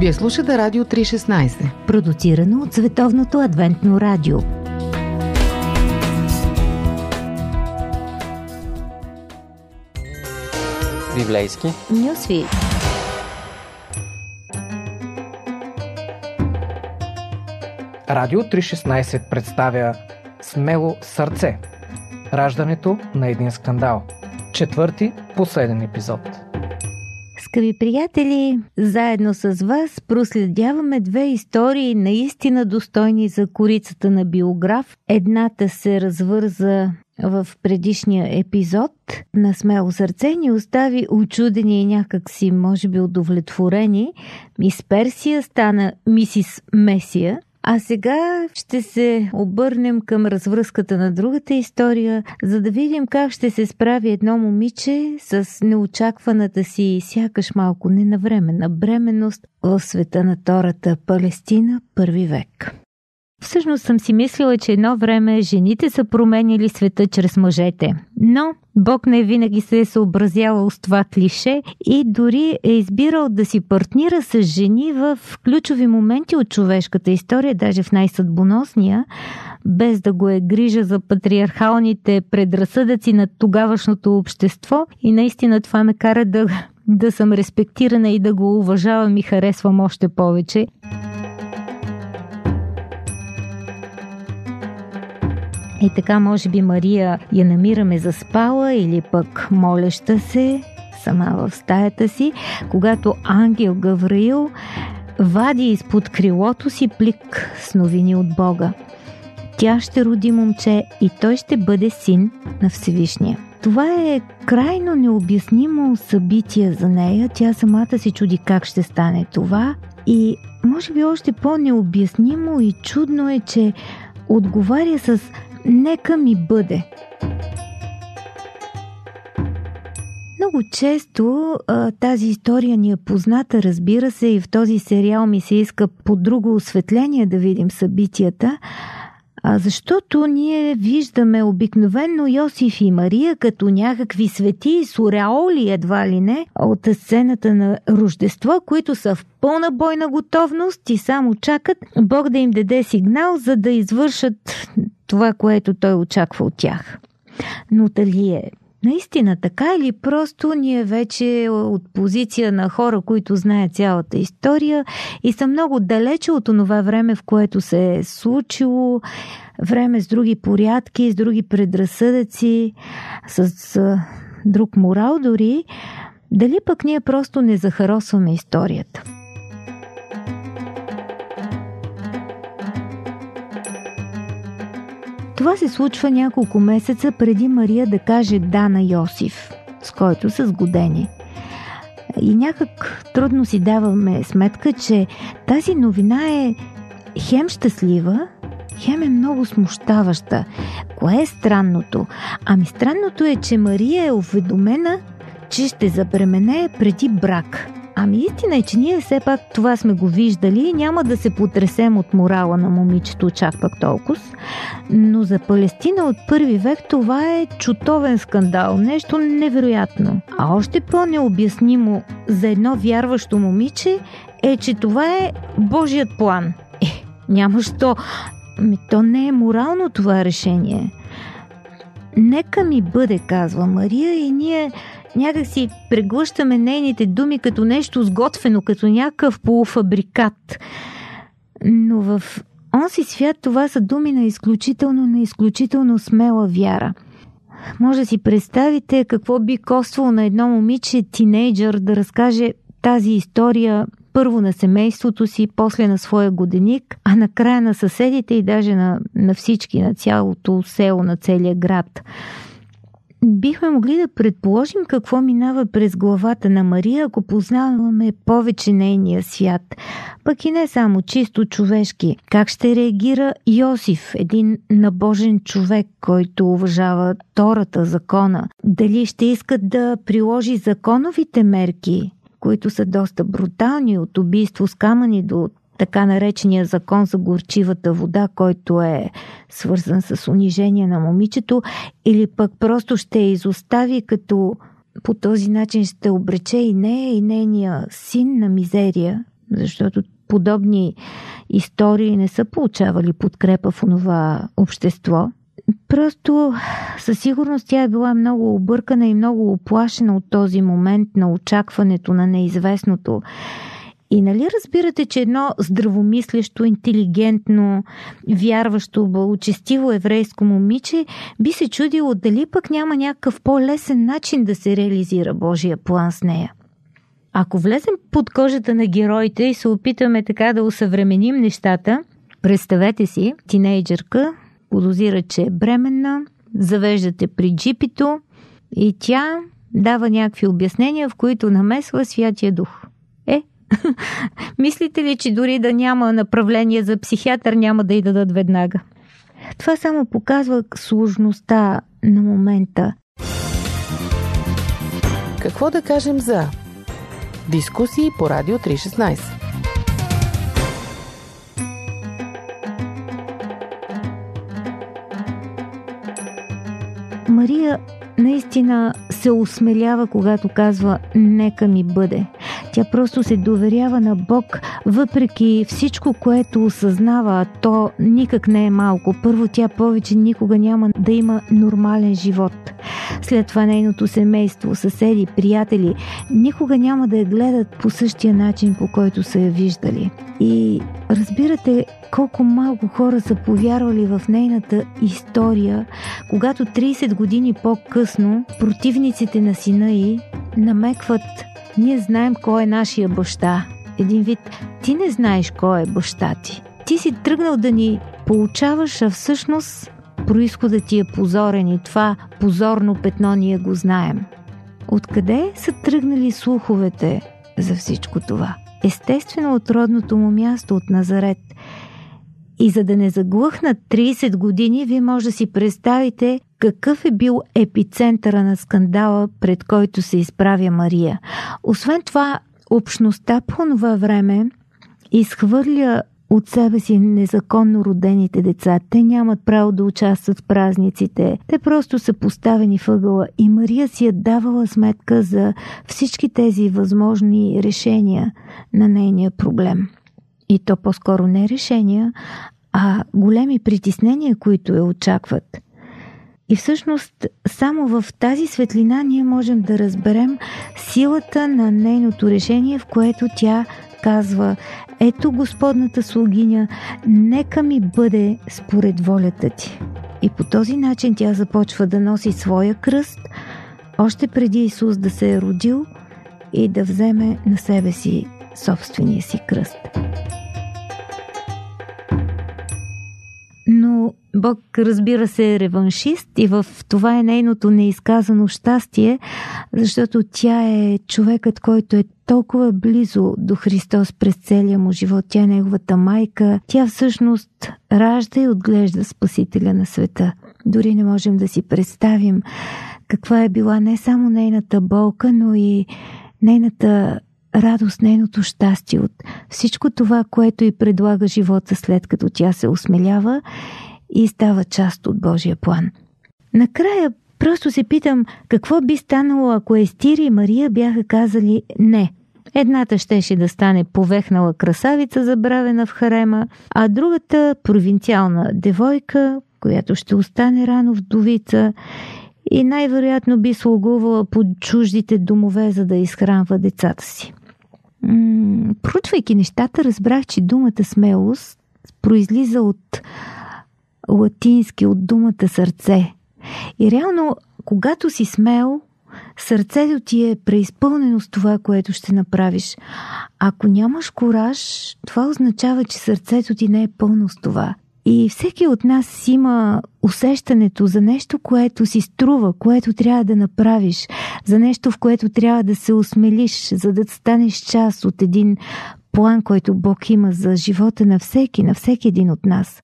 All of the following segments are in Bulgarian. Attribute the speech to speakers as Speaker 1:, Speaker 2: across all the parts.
Speaker 1: Вие слушате Радио 316,
Speaker 2: продуцирано от Световното адвентно радио.
Speaker 3: Библейски
Speaker 2: Нюсви.
Speaker 4: Радио 316 представя Смело сърце. Раждането на един скандал. Четвърти, последен епизод.
Speaker 2: Скъпи приятели, заедно с вас проследяваме две истории наистина достойни за корицата на биограф. Едната се развърза в предишния епизод на Смело сърце ни остави очудени и някак си, може би, удовлетворени. Мис Персия стана мисис Месия, а сега ще се обърнем към развръзката на другата история, за да видим как ще се справи едно момиче с неочакваната си сякаш малко ненавременна бременност в света на Тората Палестина първи век. Всъщност съм си мислила, че едно време жените са променили света чрез мъжете. Но Бог не винаги се е съобразявал с това клише и дори е избирал да си партнира с жени в ключови моменти от човешката история, даже в най-съдбоносния, без да го е грижа за патриархалните предразсъдъци на тогавашното общество. И наистина това ме кара да, да съм респектирана и да го уважавам и харесвам още повече. И така, може би, Мария я намираме заспала или пък молеща се сама в стаята си, когато ангел Гавраил вади изпод крилото си плик с новини от Бога. Тя ще роди момче и той ще бъде син на Всевишния. Това е крайно необяснимо събитие за нея. Тя самата се чуди как ще стане това. И може би още по-необяснимо и чудно е, че отговаря с Нека ми бъде. Много често а, тази история ни е позната, разбира се, и в този сериал ми се иска по друго осветление да видим събитията, а защото ние виждаме обикновенно Йосиф и Мария като някакви свети суреоли едва ли не от сцената на Рождество, които са в пълна бойна готовност и само чакат Бог да им даде сигнал, за да извършат това, което той очаква от тях. Но дали е наистина така или просто ние вече от позиция на хора, които знаят цялата история и са много далече от това време, в което се е случило, време с други порядки, с други предразсъдъци, с друг морал дори, дали пък ние просто не захаросваме историята. Това се случва няколко месеца преди Мария да каже да на Йосиф, с който са сгодени. И някак трудно си даваме сметка, че тази новина е хем щастлива, хем е много смущаваща. Кое е странното? Ами странното е, че Мария е уведомена, че ще забременее преди брак – Ами истина е, че ние все пак това сме го виждали и няма да се потресем от морала на момичето чак пак толкова. Но за Палестина от първи век това е чутовен скандал, нещо невероятно. А още по-необяснимо за едно вярващо момиче е, че това е Божият план. Е, няма що. Ми то не е морално това решение. Нека ми бъде, казва Мария, и ние някак си преглъщаме нейните думи като нещо сготвено, като някакъв полуфабрикат. Но в онзи свят това са думи на изключително, на изключително смела вяра. Може да си представите какво би коствало на едно момиче, тинейджър, да разкаже тази история първо на семейството си, после на своя годеник, а накрая на съседите и даже на, на всички, на цялото село, на целия град бихме могли да предположим какво минава през главата на Мария, ако познаваме повече нейния свят. Пък и не само чисто човешки. Как ще реагира Йосиф, един набожен човек, който уважава Тората, закона? Дали ще искат да приложи законовите мерки, които са доста брутални, от убийство с камъни до така наречения закон за горчивата вода, който е свързан с унижение на момичето, или пък просто ще изостави, като по този начин ще обрече и нея и нейния син на мизерия. защото подобни истории не са получавали подкрепа в онова общество. Просто със сигурност тя е била много объркана и много оплашена от този момент на очакването на неизвестното. И нали разбирате, че едно здравомислещо, интелигентно, вярващо, благочестиво еврейско момиче би се чудило дали пък няма някакъв по-лесен начин да се реализира Божия план с нея. Ако влезем под кожата на героите и се опитаме така да усъвременим нещата, представете си, тинейджърка подозира, че е бременна, завеждате при джипито и тя дава някакви обяснения, в които намесва Святия Дух. Мислите ли, че дори да няма направление за психиатър, няма да й дадат веднага? Това само показва сложността на момента.
Speaker 1: Какво да кажем за Дискусии по Радио 316.
Speaker 2: Мария наистина се осмелява, когато казва «Нека ми бъде». Тя просто се доверява на Бог, въпреки всичко, което осъзнава, то никак не е малко. Първо, тя повече никога няма да има нормален живот. След това нейното семейство, съседи, приятели, никога няма да я гледат по същия начин, по който са я виждали. И разбирате колко малко хора са повярвали в нейната история, когато 30 години по-късно противниците на сина й намекват ние знаем кой е нашия баща. Един вид, ти не знаеш кой е баща ти. Ти си тръгнал да ни получаваш, а всъщност происходът ти е позорен и това позорно петно ние го знаем. Откъде са тръгнали слуховете за всичко това? Естествено от родното му място от Назарет. И за да не заглъхнат 30 години, вие може да си представите какъв е бил епицентъра на скандала, пред който се изправя Мария. Освен това, общността по това време изхвърля от себе си незаконно родените деца. Те нямат право да участват в празниците. Те просто са поставени въгъла и Мария си е давала сметка за всички тези възможни решения на нейния проблем. И то по-скоро не решения, а големи притеснения, които я очакват. И всъщност само в тази светлина ние можем да разберем силата на нейното решение, в което тя казва Ето Господната слугиня, нека ми бъде според волята ти. И по този начин тя започва да носи своя кръст, още преди Исус да се е родил и да вземе на себе си собствения си кръст. Но Бог, разбира се, е реваншист и в това е нейното неизказано щастие, защото тя е човекът, който е толкова близо до Христос през целия му живот. Тя е неговата майка. Тя всъщност ражда и отглежда Спасителя на света. Дори не можем да си представим каква е била не само нейната болка, но и нейната радост, нейното щастие от всичко това, което й предлага живота след като тя се осмелява и става част от Божия план. Накрая просто се питам какво би станало, ако Естири и Мария бяха казали не. Едната щеше да стане повехнала красавица, забравена в харема, а другата провинциална девойка, която ще остане рано вдовица и най-вероятно би слугувала под чуждите домове, за да изхранва децата си. М- проучвайки нещата, разбрах, че думата смелост произлиза от латински, от думата сърце. И реално, когато си смел, сърцето ти е преизпълнено с това, което ще направиш. Ако нямаш кораж, това означава, че сърцето ти не е пълно с това. И всеки от нас има усещането за нещо, което си струва, което трябва да направиш, за нещо, в което трябва да се осмелиш, за да станеш част от един план, който Бог има за живота на всеки, на всеки един от нас.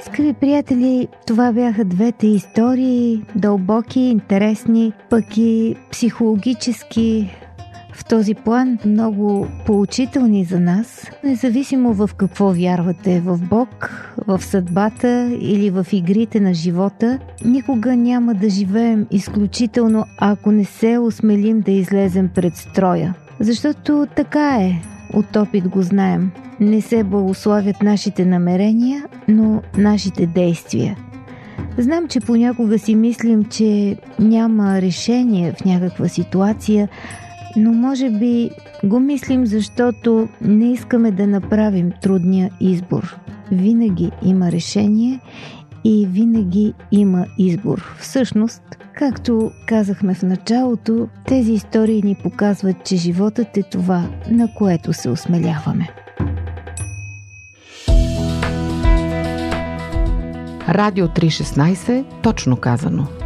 Speaker 2: Скъпи приятели, това бяха двете истории, дълбоки, интересни, пък и психологически. В този план много поучителни за нас, независимо в какво вярвате, в Бог, в съдбата или в игрите на живота, никога няма да живеем изключително, ако не се осмелим да излезем пред строя. Защото така е, от опит го знаем. Не се благославят нашите намерения, но нашите действия. Знам, че понякога си мислим, че няма решение в някаква ситуация, но може би го мислим, защото не искаме да направим трудния избор. Винаги има решение и винаги има избор. Всъщност, както казахме в началото, тези истории ни показват, че животът е това, на което се осмеляваме.
Speaker 1: Радио 316, точно казано –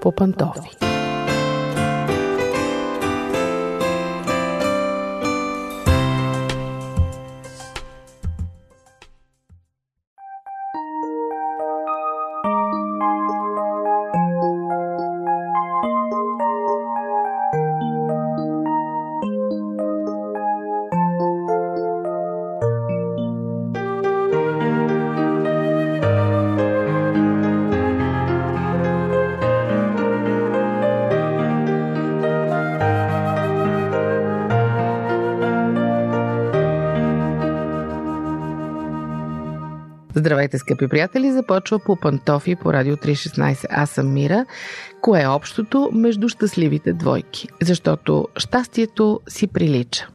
Speaker 1: по пантофи. Здравейте, скъпи приятели! Започва по пантофи по Радио 316. Аз съм Мира. Кое е общото между щастливите двойки? Защото щастието си прилича.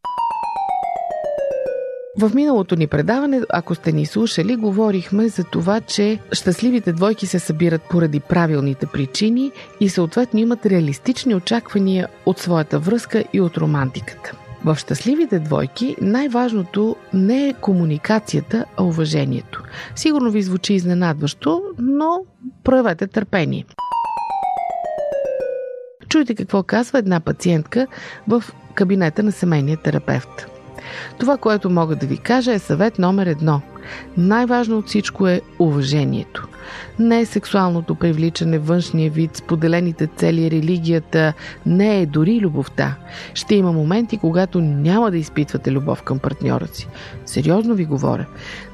Speaker 1: В миналото ни предаване, ако сте ни слушали, говорихме за това, че щастливите двойки се събират поради правилните причини и съответно имат реалистични очаквания от своята връзка и от романтиката. В щастливите двойки най-важното не е комуникацията, а уважението. Сигурно ви звучи изненадващо, но проявете търпение. Чуйте какво казва една пациентка в кабинета на семейния терапевт. Това, което мога да ви кажа е съвет номер едно. Най-важно от всичко е уважението. Не е сексуалното привличане, външния вид, споделените цели, религията, не е дори любовта. Ще има моменти, когато няма да изпитвате любов към партньора си. Сериозно ви говоря.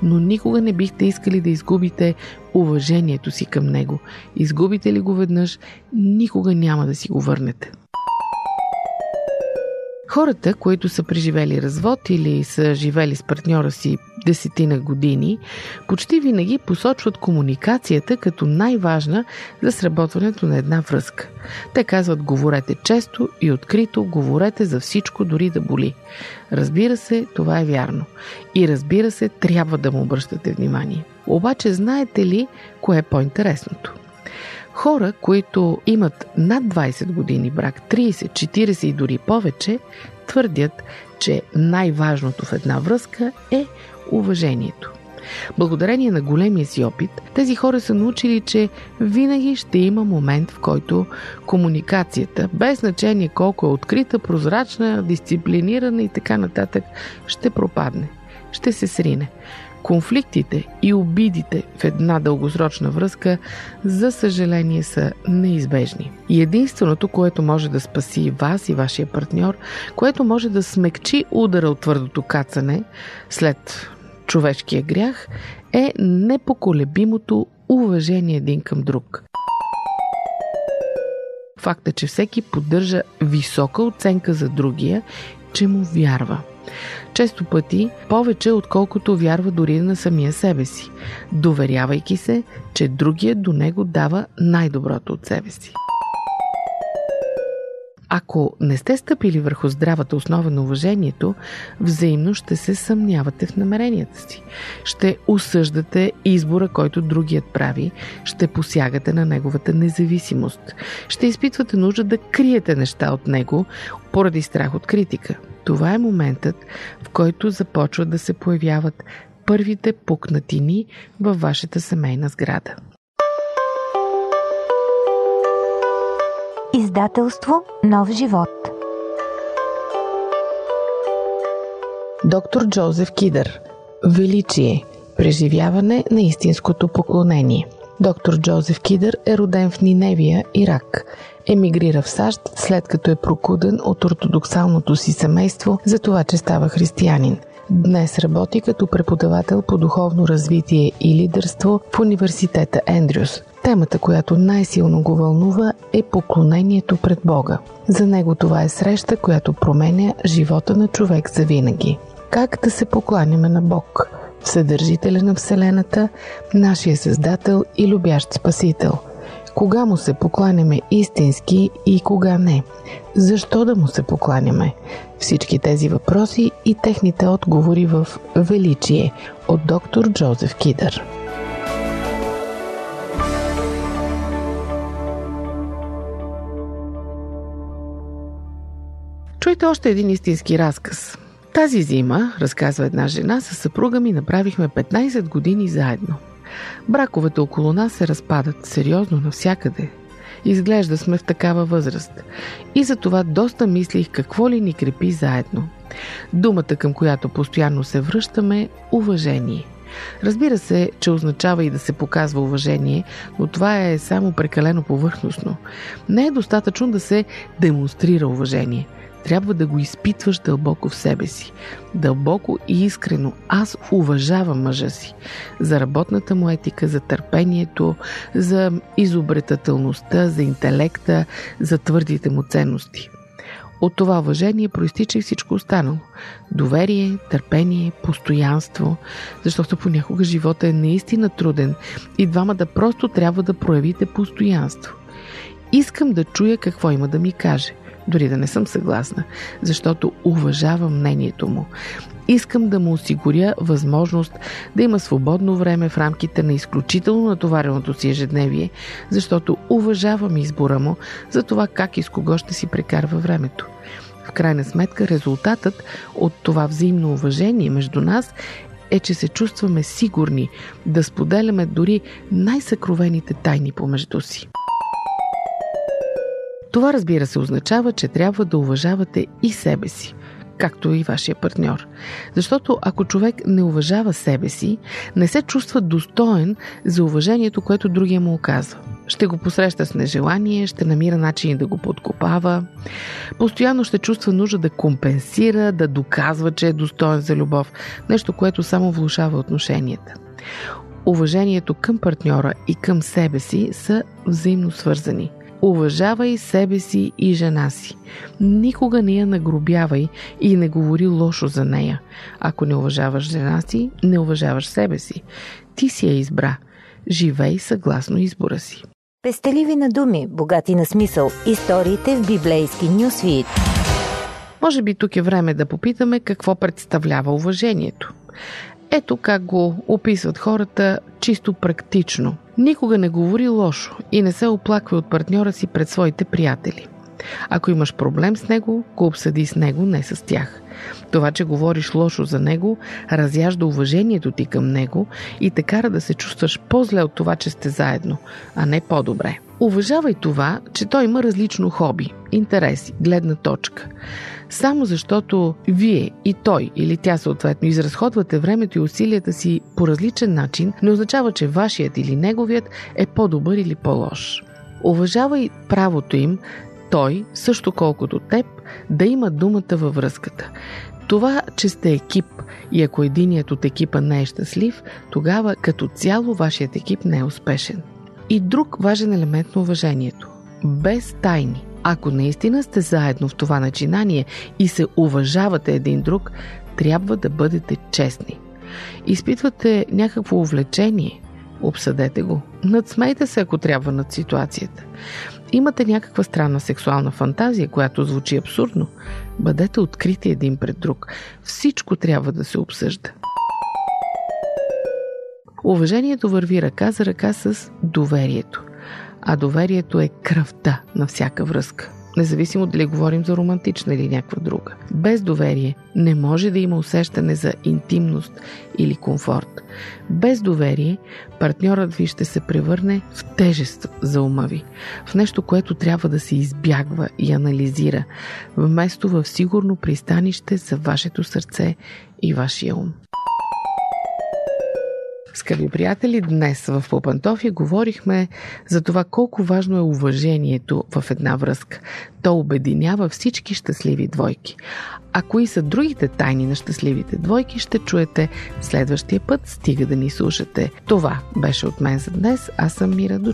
Speaker 1: Но никога не бихте искали да изгубите уважението си към него. Изгубите ли го веднъж, никога няма да си го върнете. Хората, които са преживели развод или са живели с партньора си десетина години, почти винаги посочват комуникацията като най-важна за сработването на една връзка. Те казват говорете често и открито, говорете за всичко, дори да боли. Разбира се, това е вярно. И разбира се, трябва да му обръщате внимание. Обаче знаете ли кое е по-интересното? Хора, които имат над 20 години брак, 30, 40 и дори повече, твърдят, че най-важното в една връзка е уважението. Благодарение на големия си опит, тези хора са научили, че винаги ще има момент, в който комуникацията, без значение колко е открита, прозрачна, дисциплинирана и така нататък, ще пропадне, ще се срине. Конфликтите и обидите в една дългосрочна връзка, за съжаление, са неизбежни. И единственото, което може да спаси вас и вашия партньор, което може да смекчи удара от твърдото кацане след човешкия грях, е непоколебимото уважение един към друг. Факт е, че всеки поддържа висока оценка за другия, че му вярва – често пъти повече отколкото вярва дори на самия себе си, доверявайки се, че другия до него дава най-доброто от себе си. Ако не сте стъпили върху здравата основа на уважението, взаимно ще се съмнявате в намеренията си. Ще осъждате избора, който другият прави, ще посягате на неговата независимост. Ще изпитвате нужда да криете неща от него поради страх от критика. Това е моментът, в който започват да се появяват първите пукнатини във вашата семейна сграда.
Speaker 2: Издателство Нов живот
Speaker 1: Доктор Джозеф Кидър. Величие. Преживяване на истинското поклонение Доктор Джозеф Кидър е роден в Ниневия, Ирак. Емигрира в САЩ, след като е прокуден от ортодоксалното си семейство за това, че става християнин. Днес работи като преподавател по духовно развитие и лидерство в университета Ендрюс. Темата, която най-силно го вълнува е поклонението пред Бога. За него това е среща, която променя живота на човек за винаги. Как да се покланяме на Бог? Съдържителя на Вселената, нашия Създател и любящ Спасител. Кога му се покланяме истински и кога не? Защо да му се покланяме? Всички тези въпроси и техните отговори в Величие от доктор Джозеф Кидър. Чуйте още един истински разказ. Тази зима, разказва една жена, със съпруга ми направихме 15 години заедно. Браковете около нас се разпадат сериозно навсякъде. Изглежда сме в такава възраст. И за това доста мислих какво ли ни крепи заедно. Думата, към която постоянно се връщаме – уважение. Разбира се, че означава и да се показва уважение, но това е само прекалено повърхностно. Не е достатъчно да се демонстрира уважение – трябва да го изпитваш дълбоко в себе си. Дълбоко и искрено. Аз уважавам мъжа си. За работната му етика, за търпението, за изобретателността, за интелекта, за твърдите му ценности. От това уважение проистича и всичко останало. Доверие, търпение, постоянство, защото понякога живота е наистина труден и двама да просто трябва да проявите постоянство. Искам да чуя какво има да ми каже дори да не съм съгласна, защото уважавам мнението му. Искам да му осигуря възможност да има свободно време в рамките на изключително натовареното си ежедневие, защото уважавам избора му за това как и с кого ще си прекарва времето. В крайна сметка резултатът от това взаимно уважение между нас е, че се чувстваме сигурни да споделяме дори най-съкровените тайни помежду си. Това разбира се означава, че трябва да уважавате и себе си, както и вашия партньор. Защото ако човек не уважава себе си, не се чувства достоен за уважението, което другия му оказва. Ще го посреща с нежелание, ще намира начини да го подкопава, постоянно ще чувства нужда да компенсира, да доказва, че е достоен за любов, нещо, което само влушава отношенията. Уважението към партньора и към себе си са взаимно свързани – Уважавай себе си и жена си. Никога не я нагробявай и не говори лошо за нея. Ако не уважаваш жена си, не уважаваш себе си. Ти си я избра. Живей съгласно избора си.
Speaker 2: Пестеливи на думи, богати на смисъл. Историите в библейски нюсвит.
Speaker 1: Може би тук е време да попитаме какво представлява уважението. Ето как го описват хората чисто практично. Никога не говори лошо и не се оплаква от партньора си пред своите приятели. Ако имаш проблем с него, го обсъди с него, не с тях. Това, че говориш лошо за него, разяжда уважението ти към него и те кара да се чувстваш по-зле от това, че сте заедно, а не по-добре. Уважавай това, че той има различно хоби, интереси, гледна точка. Само защото вие и той или тя съответно изразходвате времето и усилията си по различен начин, не означава, че вашият или неговият е по-добър или по-лош. Уважавай правото им той, също колкото теб, да има думата във връзката. Това, че сте екип и ако единият от екипа не е щастлив, тогава като цяло вашият екип не е успешен. И друг важен елемент на уважението – без тайни. Ако наистина сте заедно в това начинание и се уважавате един друг, трябва да бъдете честни. Изпитвате някакво увлечение, обсъдете го. Надсмейте се, ако трябва над ситуацията. Имате някаква странна сексуална фантазия, която звучи абсурдно. Бъдете открити един пред друг. Всичко трябва да се обсъжда. Уважението върви ръка за ръка с доверието. А доверието е кръвта на всяка връзка независимо дали говорим за романтична или някаква друга. Без доверие не може да има усещане за интимност или комфорт. Без доверие партньорът ви ще се превърне в тежест за ума ви, в нещо, което трябва да се избягва и анализира, вместо в сигурно пристанище за вашето сърце и вашия ум. Скъпи приятели, днес в Попантофия говорихме за това колко важно е уважението в една връзка. То обединява всички щастливи двойки. А кои са другите тайни на щастливите двойки, ще чуете следващия път, стига да ни слушате. Това беше от мен за днес. Аз съм Мира. До